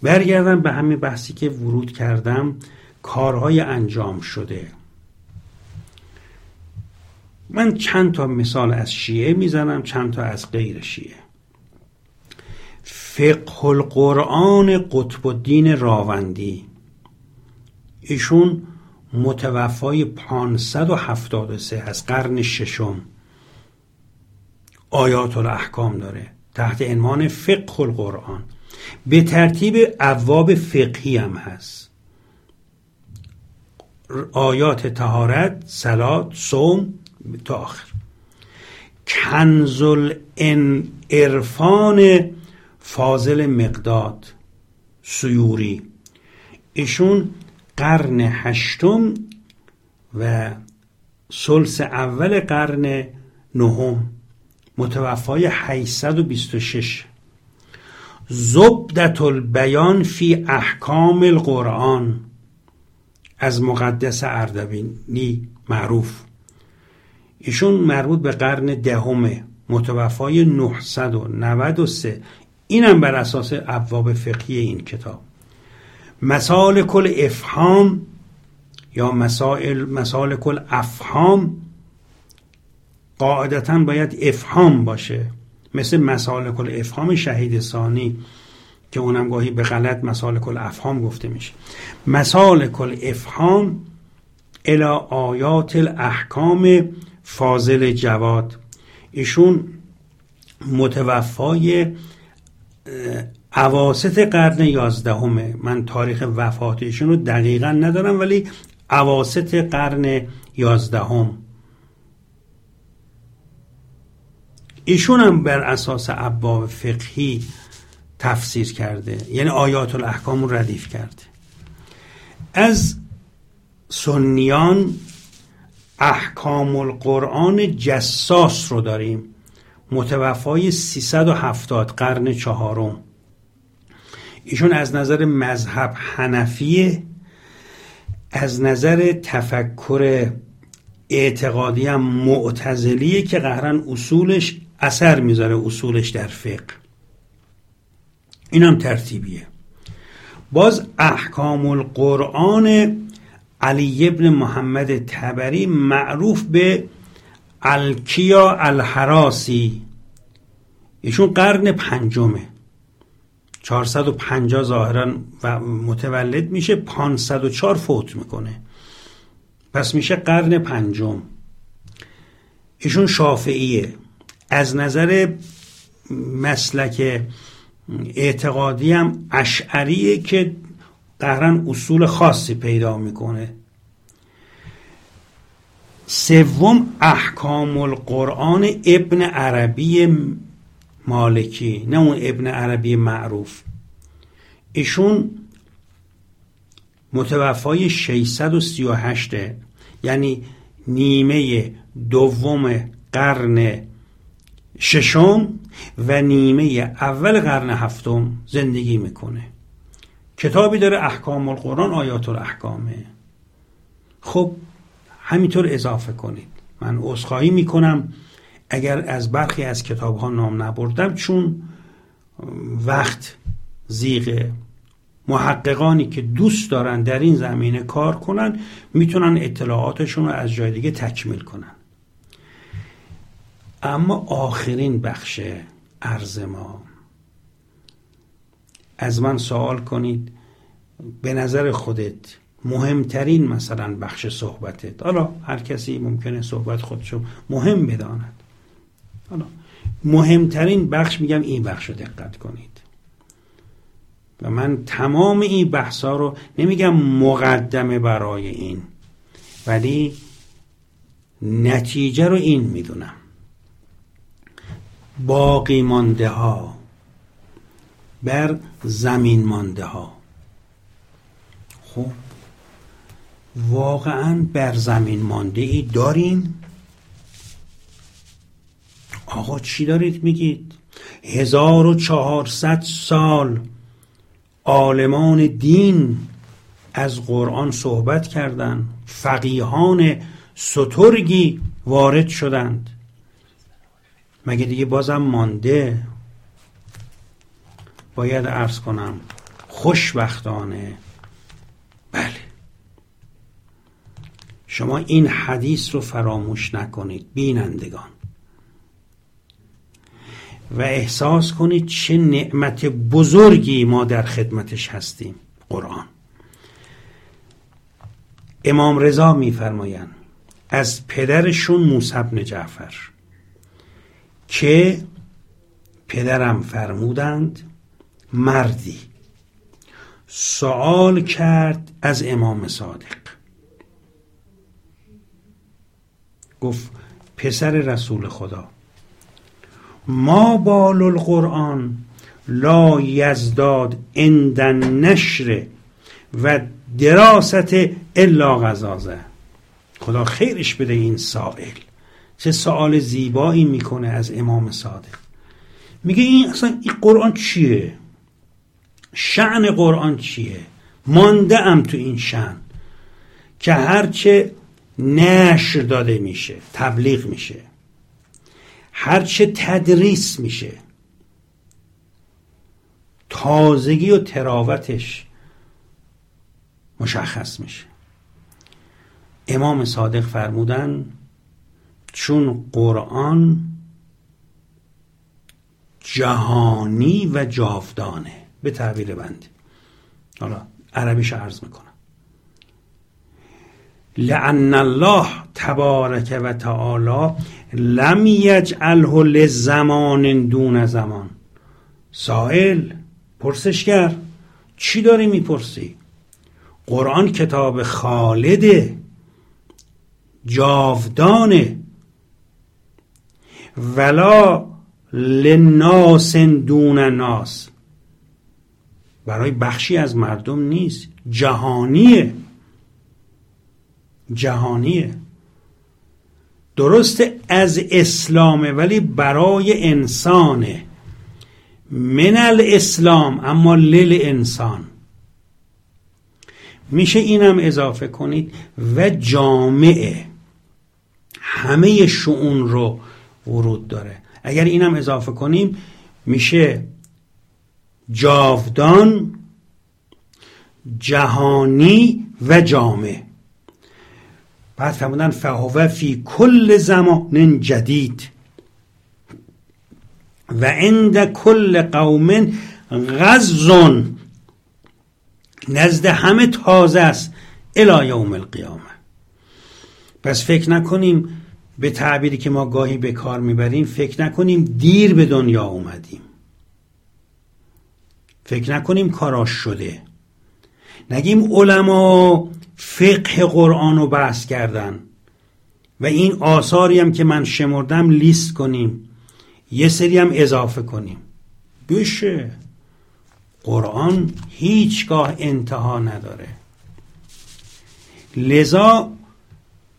برگردم به همین بحثی که ورود کردم. کارهای انجام شده. من چند تا مثال از شیعه می‌زنم چند تا از غیر شیعه. فقه القرآن قطب الدین راوندی. ایشون متوفای 573 از قرن ششم. آیات الاحکام داره تحت عنوان فقه القرآن به ترتیب ابواب فقهی هم هست. آیات تهارت سلات صوم تا آخر. کنزل عرفان فاضل مقداد سیوری. ایشون قرن هشتم و سلس اول قرن نهم. متوفای 826 زبدت البیان فی احکام القرآن. از مقدس اردبینی معروف. ایشون مربوط به قرن دهمه متوفای 993 اینم بر اساس ابواب فقهی این کتاب. مسال کل افهام یا مسائل مسال کل افهام قاعدتا باید افهام باشه. مثل مسال کل افهام شهید ثانی. که اونم گاهی به غلط مسال کل افهام گفته میشه. مسال کل افهام الى آیات الاحکام فاضل جواد. ایشون متوفای عواست قرن یازدهمه من تاریخ وفات ایشون رو دقیقا ندارم ولی عواست قرن یازدهم. ایشون هم بر اساس ابواب فقهی تفسیر کرده. یعنی آیات الاحکام رو ردیف کرده. از سنیان احکام القرآن جساس رو داریم. متوفای 370 قرن چهارم. ایشون از نظر مذهب حنفیه. از نظر تفکر اعتقادی هم معتزلیه که قهرن اصولش اثر می‌ذاره اصولش در فقه. این هم ترتیبیه. باز احکام القرآن علی ابن محمد تبری معروف به الکیا الحراسی. ایشون قرن پنجمه. 450 ظاهرا و متولد میشه 504 فوت می‌کنه. پس میشه قرن پنجم. ایشون شافعیه. از نظر مسلک اعتقادی هم اشعریه که قهرن اصول خاصی پیدا می‌کنه. سوم احکام القرآن ابن عربی مالکی نه اون ابن عربی معروف. ایشون متوفای 638 یعنی نیمه دوم قرن ششم و نیمه اول قرن هفتم زندگی می‌کنه. کتابی داره احکام القرآن آیات الاحکامه. خب همینطور اضافه کنید. من عذرخواهی می‌کنم اگر از برخی از کتاب ها نام نبردم چون وقت زیغ محققانی که دوست دارن در این زمینه کار کنن می‌تونن اطلاعاتشون رو از جای دیگه تکمیل کنن. اما آخرین بخش عرض ما. از من سوال کنید به نظر خودت مهمترین مثلا بخش صحبتت. حالا هر کسی ممکنه صحبت خودشو مهم بداند. حالا مهمترین بخش میگم این بخش رو دقت کنید. و من تمام این بحث رو نمیگم مقدمه برای این ولی نتیجه رو این می‌دونم. باقی مانده ها بر زمین مانده ها خب واقعا بر زمین مانده ای داریم آقا چی دارید میگید؟ هزار و چهارصد سال عالمان دین از قرآن صحبت کردند فقیهان سترگی وارد شدند. مگه دیگه بازم مانده؟ باید ارز کنم خوشبختانه. بله. شما این حدیث رو فراموش نکنید بینندگان. و احساس کنید چه نعمت بزرگی ما در خدمتش هستیم قرآن. امام رضا میفرمایند از پدرشون موسی بن جعفر. که پدرم فرمودند مردی. سوال کرد از امام صادق. گفت پسر رسول خدا ما بال القرآن لا یزداد عند نشر و دراست الا غزازه. خدا خیرش بده این سائل. چه سوال زیبایی می‌کنه از امام صادق. میگه این اصلا این قرآن چیه؟ شعن قرآن چیه؟ مانده ام تو این شعن که هرچه نشر داده میشه تبلیغ میشه. هرچه تدریس میشه. تازگی و تراوتش مشخص میشه. امام صادق فرمودن چون قرآن جهانی و جاودانه. به تعبیر بندی. حالا عربیش عرض می‌کنم. لعن الله تبارک و تعالی لم یجعله لزمان دون زمان. سائل پرسشگر. چی داری می‌پرسی؟ قرآن کتاب خالده جاودانه. ولا لناس دون ناس برای بخشی از مردم نیست. جهانیه. جهانیه. درست از اسلامه ولی برای انسانه. من الاسلام اما لل انسان. میشه اینم اضافه کنید. و جامعه. همه شعون رو ورود داره. اگر اینم اضافه کنیم میشه جاودان جهانی و جامع. بعد فرمودن فهوه فی کل زمان جدید. و عند کل قوم غزون. نزد همه تازه است الی یوم القیامه. پس فکر نکنیم به تعبیری که ما گاهی به کار می‌بریم فکر نکنیم دیر به دنیا اومدیم. فکر نکنیم کاراش شده. نگیم علما فقه قرآن رو بحث کردن و این آثاری هم که من شمردم لیست کنیم. یه سری هم اضافه کنیم. بشه. قرآن هیچگاه انتها نداره. لذا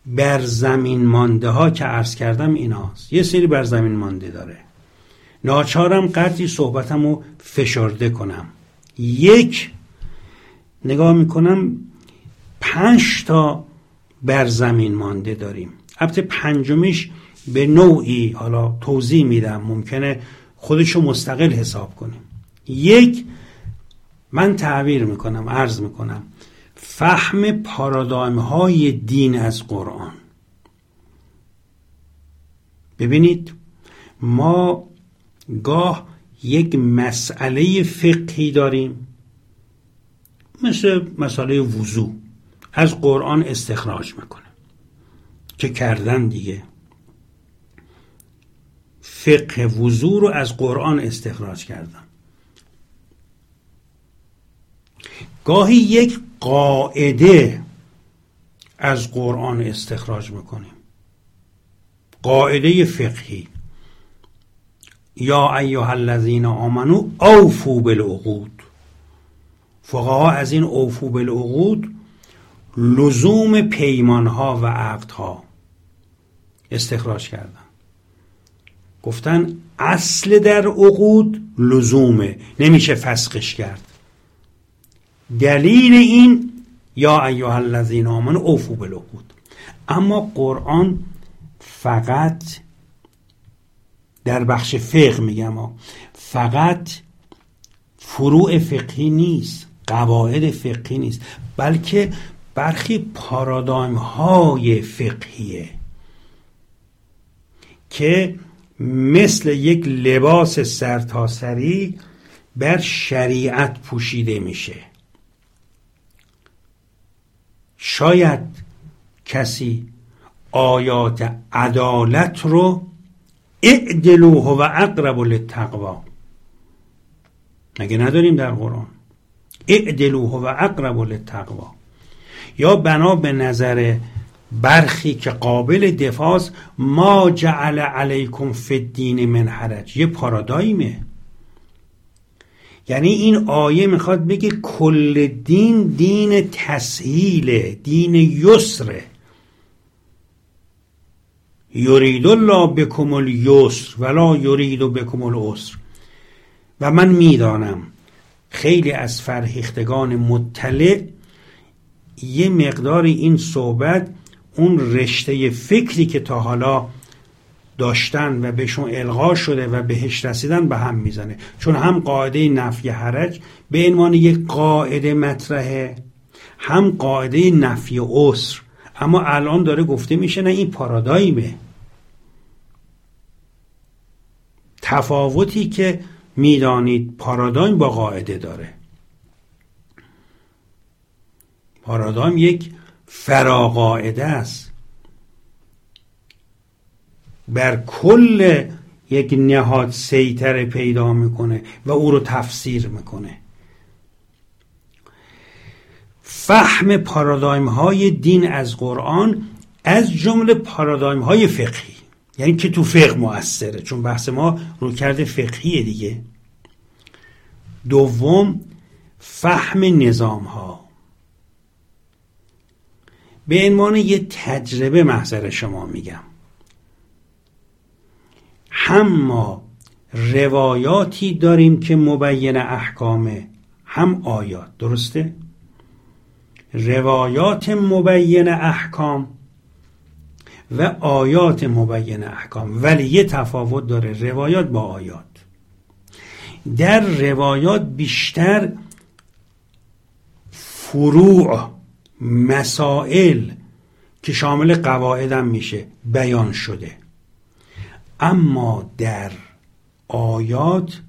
بر زمین مانده ها که عرض کردم ایناست. یه سری بر زمین مانده داره. ناچارم قدری صحبتم رو فشرده کنم. یک نگاه می‌کنم پنج تا بر زمین مانده داریم. البته پنجمیش به نوعی حالا توضیح میدم. ممکنه خودشو مستقل حساب کنیم. یک من تعبیر می‌کنم عرض می‌کنم. فهم پارادایم های دین از قرآن. ببینید ما گاه یک مسئله فقهی داریم مثل مسئله وضوع. از قرآن استخراج می‌کنه. که کردن دیگه؟ فقه وضوع رو از قرآن استخراج کردن. گاهی یک قاعده از قرآن استخراج می‌کنیم. قاعده فقهی. یا ایها الذین آمنو اوفو بالعقود. فقها از این اوفو بالعقود لزوم پیمانها و عقدها استخراج کردن. گفتن اصل در عقود لزومه نمیشه فسخش کرد. دلیل این یا ایها الذین آمنوا اوفو بالعقود اما قرآن فقط در بخش فقه میگم فقط فروع فقهی نیست قواعد فقهی نیست بلکه برخی پارادایم های فقهیه که مثل یک لباس سرتاسری بر شریعت پوشیده میشه. شاید کسی آیات عدالت رو اعدلوه و اقرب للتقوا مگه نداریم در قرآن؟ اعدلوه و اقرب للتقوا یا بنا به نظر برخی که قابل دفاع ما جعل علیکم فی الدین من حرج. یه پارادایمه یعنی این آیه می‌خواد بگه کل دین دین تسهیل دین یسره. یرید الله بکم الیسر ولا یرید بکم العسر. و من می‌دانم خیلی از فرهیختگان مطلع یه مقدار این صحبت اون رشته فکری که تا حالا داشتن و بهشون الغا شده و بهش رسیدن به هم می‌زنه. چون هم قاعده نفی حرج به عنوان یک قاعده مطرحه هم قاعده نفی عسر. اما الان داره گفته میشه نه این پارادایمه. تفاوتی که می‌دانید پارادایم با قاعده داره. پارادایم یک فراقاعده است. بر کل یک نهاد سیطره پیدا می‌کنه و او رو تفسیر می‌کنه. فهم پارادایم های دین از قرآن از جمله پارادایم های فقهی. یعنی که تو فقه مؤثره چون بحث ما رو کرده فقهیه دیگه. دوم فهم نظام ها به عنوان یه تجربه محضر شما میگم. هم ما روایاتی داریم که مبین احکامه هم آیات. درسته؟ روایات مبین احکام و آیات مبین احکام. ولی یه تفاوت داره روایات با آیات. در روایات بیشتر فروع مسائل که شامل قواعدم میشه بیان شده. اما در آیات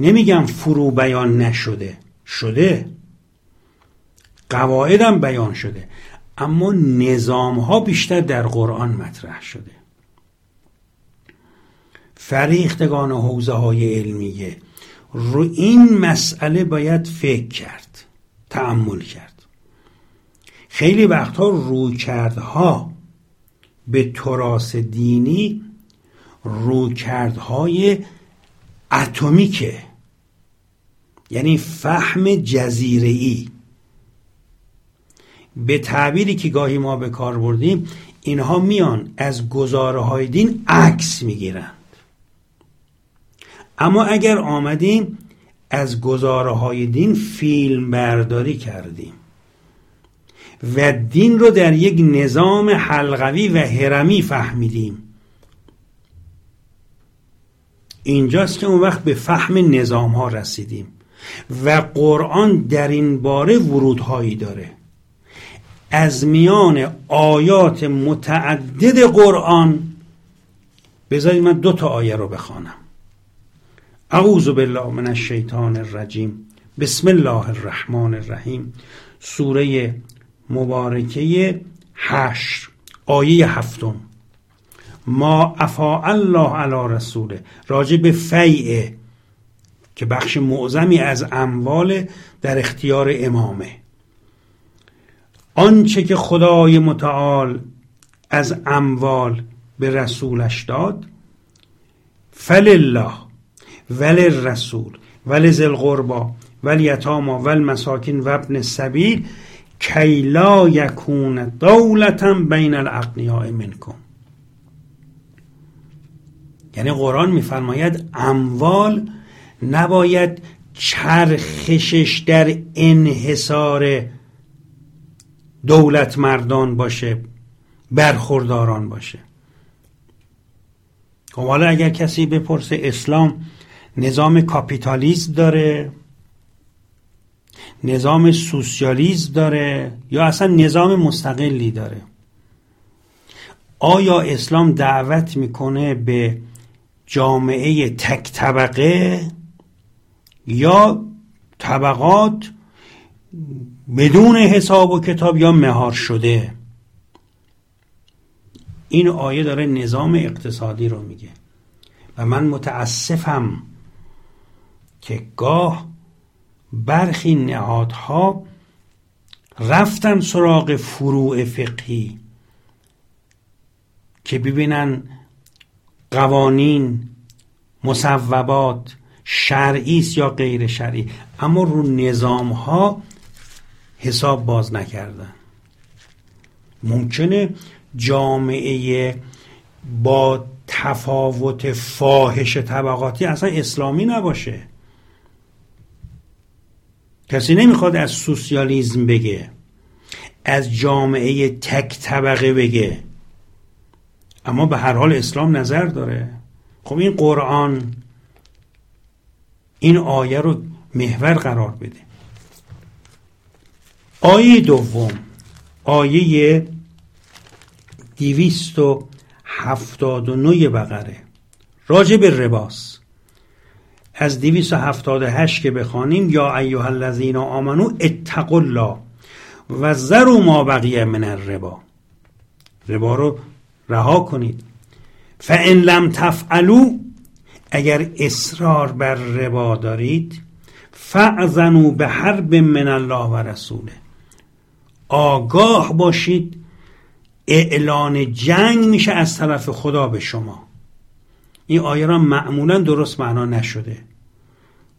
نمیگم فرو بیان نشده شده. قواعدم بیان شده. اما نظام ها بیشتر در قرآن مطرح شده. فریختگان حوزه های علمیه رو این مسئله باید فکر کرد تعمل کرد. خیلی وقتها رویکردها به تراس دینی رویکردهای اتمیکه. یعنی فهم جزیره ای به تعبیری که گاهی ما به کار بردیم اینها میان از گزاره های دین عکس می‌گیرند. اما اگر آمدیم از گزاره های دین فیلم برداری کردیم و دین رو در یک نظام حلقوی و هرمی فهمیدیم اینجاست که اون وقت به فهم نظام ها رسیدیم و قرآن در این باره ورودهایی داره. از میان آیات متعدد قرآن بذارید من دو تا آیه رو بخوانم. اعوذ بالله من الشیطان الرجیم. بسم الله الرحمن الرحیم. سوره مبارکه حشر آیه هفتم. ما افا الله علی رسوله. راجع به فیعه که بخش معظمی از اموال در اختیار امامه. آنچه که خدای متعال از اموال به رسولش داد فلله ول رسول ول زل قربا ول یتاما ول مساکین و ابن سبیل کی لا یکون دولتا بین الاغنیاء منکم. یعنی قرآن میفرماید اموال نباید چرخشش در انحصار دولت مردان باشه برخورداران باشه. خب حالا اگر کسی بپرسه اسلام نظام کاپیتالیسم داره؟ نظام سوسیالیزم داره؟ یا اصلا نظام مستقلی داره؟ آیا اسلام دعوت می‌کنه به جامعه تک طبقه یا طبقات بدون حساب و کتاب یا مهار شده. این آیه داره نظام اقتصادی رو میگه. و من متاسفم که گاه برخی نهادها رفتن سراغ فروع فقهی که ببینن قوانین مصوبات شرعی است یا غیر شرعی. اما رو نظام ها حساب باز نکردن. ممکنه جامعه با تفاوت فاحش طبقاتی اصلا اسلامی نباشه. کسی نمی‌خواد از سوسیالیزم بگه از جامعه تک طبقه بگه. اما به هر حال اسلام نظر داره. خب این قرآن این آیه رو محور قرار بده. آیه دوم آیه دیویست و هفتاد و نوی بقره. راجع به رباس. از دیویست و هفتاد هشت که بخوانیم یا ایوه الذین آمنو اتقوا الله و ذروا ما بقیه من الربا. ربا رو رها کنید. فان لم تفعلوا اگر اصرار بر ربا دارید فعزنو به حرب من الله و رسوله آگاه باشید اعلان جنگ میشه از طرف خدا به شما. این آیه را معمولا درست معنا نشده.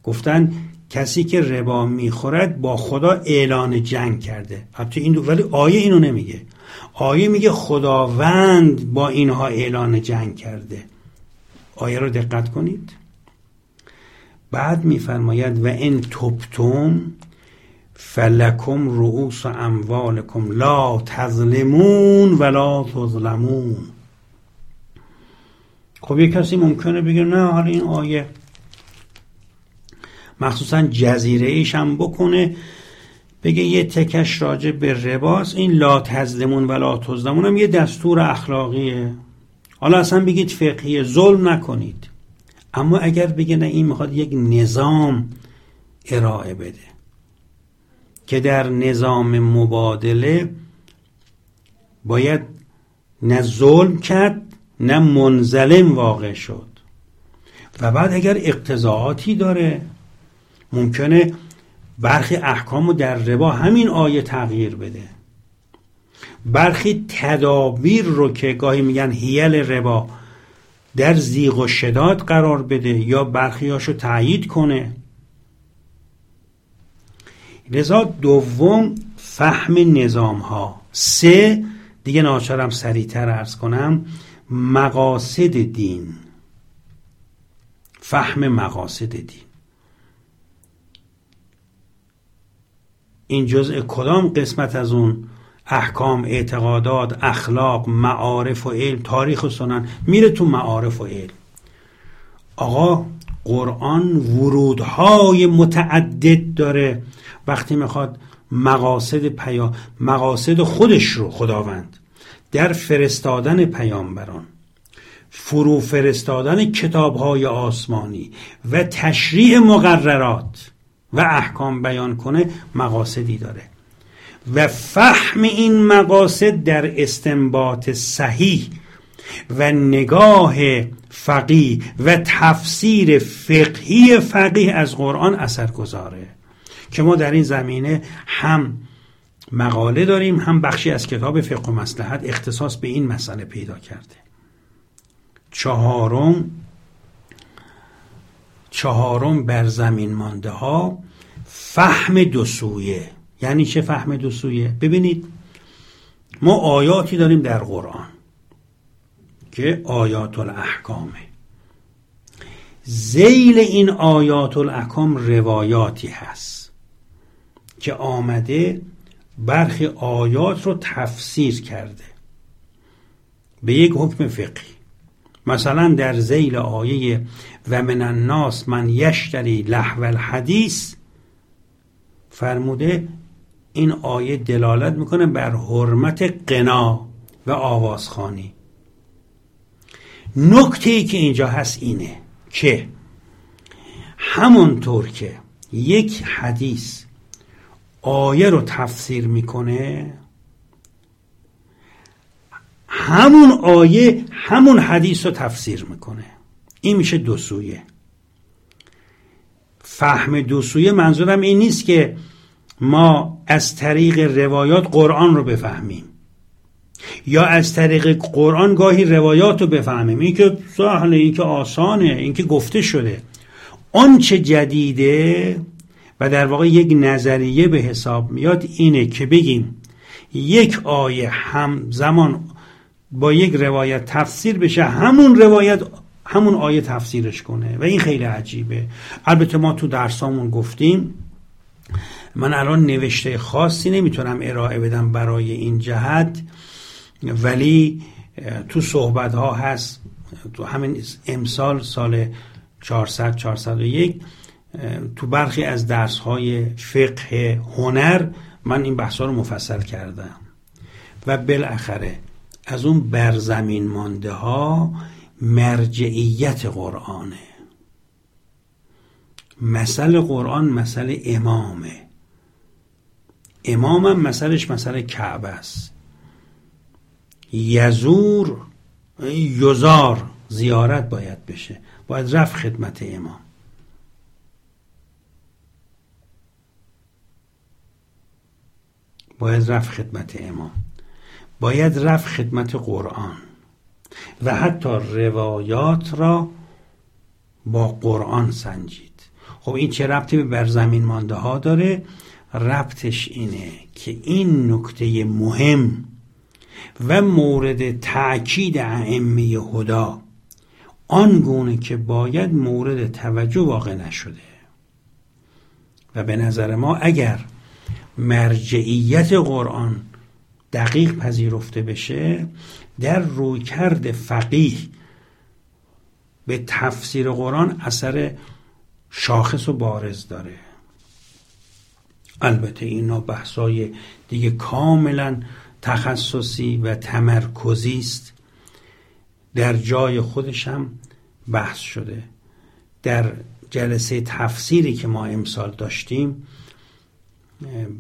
گفتن کسی که ربا می‌خورد با خدا اعلان جنگ کرده. البته این ولی آیه اینو نمیگه. آیه میگه خداوند با اینها اعلان جنگ کرده. آیه رو دقت کنید. بعد میفرماید و این توبتم فلکم رؤوس اموالکم لا تظلمون ولا تظلمون. خب یه کسی ممکنه بگه نه حالا این آیه مخصوصا جزیره ایش هم بکنه. بگه یه تکش راجع به رباس این لا تظلمون و لا تظلمون هم یه دستور اخلاقیه. حالا اصلا بگید فقهی ظلم نکنید. اما اگر بگه نه این می‌خواد یک نظام ارائه بده. که در نظام مبادله باید نه ظلم کرد نه منظلم واقع شد. و بعد اگر اقتضاعاتی داره ممکنه برخی احکام رو در ربا همین آیه تغییر بده. برخی تدابیر رو که گاهی میگن هیل ربا در زیغ و شداد قرار بده یا برخیاشو تایید کنه. لذا دوم فهم نظام ها سه دیگه ناچارم سریعتر ارز کنم مقاصد دین. فهم مقاصد دین. این جزء کدام قسمت از اون احکام اعتقادات اخلاق معارف و علم تاریخ و سنن میره تو معارف و علم؟ آقا قرآن ورودهای متعدد داره. وقتی می‌خواد مقاصد پیام مقاصد خودش رو خداوند در فرستادن پیامبران فرو فرستادن کتابهای آسمانی و تشریع مقررات و احکام بیان کنه مقاصدی داره. و فهم این مقاصد در استنباط صحیح و نگاه فقی و تفسیر فقهی فقیه از قرآن اثر گذاره که ما در این زمینه هم مقاله داریم هم بخشی از کتاب فقه و مسلحت اختصاص به این مسئله پیدا کرده. چهارم چهارم بر زمین مانده ها فهم دو سویه. یعنی چه فهم دو سویه؟ ببینید ما آیاتی داریم در قرآن که آیات الاحکامه زیل این آیات الاحکام روایاتی هست که آمده برخی آیات رو تفسیر کرده به یک حکم فقهی. مثلا در زیل آیه و من الناس من یشتری لحو الحدیث فرموده این آیه دلالت می‌کنه بر حرمت قنا و آوازخانی. نکته ای که اینجا هست اینه که همونطور که یک حدیث آیه رو تفسیر می‌کنه همون آیه همون حدیث رو تفسیر می‌کنه. این میشه دو سویه. فهم دو سویه منظورم این نیست که ما از طریق روایات قرآن رو بفهمیم. یا از طریق قرآن گاهی روایات رو بفهمیم. این که سهله این که آسانه این که گفته شده. آنچه جدیده و در واقع یک نظریه به حساب میاد اینه که بگیم یک آیه هم زمان با یک روایت تفسیر بشه همون روایت همون آیه تفسیرش کنه و این خیلی عجیبه. البته ما تو درسامون گفتیم من الان نوشته خاصی نمی‌تونم ارائه بدم برای این جهت ولی تو صحبت ها هست تو همین امسال سال 400 401 تو برخی از درس های فقه هنر من این بحث رو مفصل کردم. و بالاخره از اون برزمین مانده ها مرجعیت قرآنه مثل قرآن مثل امامه امامم مثلش مثل کعبه است. یزور یزار زیارت باید بشه. باید رفت خدمت امام. باید رفت خدمت امام. باید رفت خدمت قرآن. و حتی روایات را با قرآن سنجید. خب این چه ربطی به برزمین مانده ها داره؟ ربطش اینه که این نکته مهم و مورد تأکید ائمه هدا آنگونه که باید مورد توجه واقع نشده. و به نظر ما اگر مرجعیت قرآن دقیق پذیرفته بشه در رویکرد فقیه به تفسیر قرآن اثر شاخص و بارز داره. البته اینا بحثای دیگه کاملا تخصصی و تمرکزی است. در جای خودش هم بحث شده. در جلسه تفسیری که ما امسال داشتیم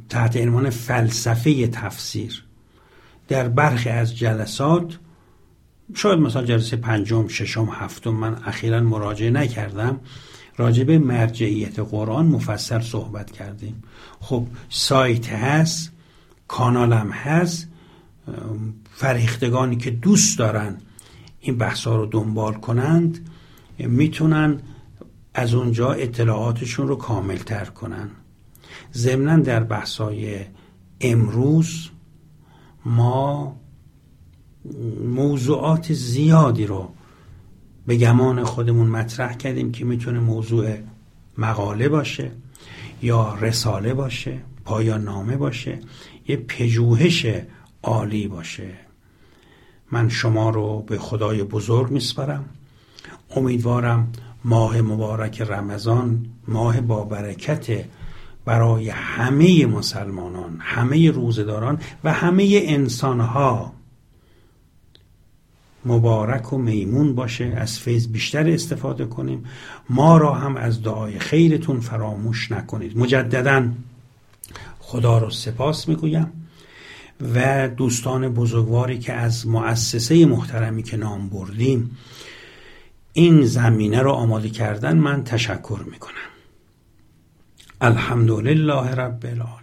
تحت عنوان فلسفه تفسیر در برخی از جلسات شاید مثلا جلسه پنجم ششم هفتم من اخیرا مراجعه نکردم راجع به مرجعیت قرآن مفصل صحبت کردیم. خب سایت هست کانالم هست فریختگانی که دوست دارن این بحث ها رو دنبال کنند می‌تونن از اونجا اطلاعاتشون رو کامل تر کنن. ضمنا در بحث های امروز ما موضوعات زیادی رو به گمان خودمون مطرح کردیم که می‌تونه موضوع مقاله باشه یا رساله باشه پایان نامه باشه یه پژوهش عالی باشه. من شما رو به خدای بزرگ میسپارم. امیدوارم ماه مبارک رمضان ماه با برکت برای همه مسلمانان همه روزداران و همه انسانها. مبارک و میمون باشه از فیض بیشتر استفاده کنیم. ما را هم از دعای خیرتون فراموش نکنید. مجددا خدا رو سپاس می‌گویم و دوستان بزرگواری که از مؤسسه محترمی که نام بردیم این زمینه رو آماده کردن من تشکر می‌کنم. الحمدلله رب العالمین.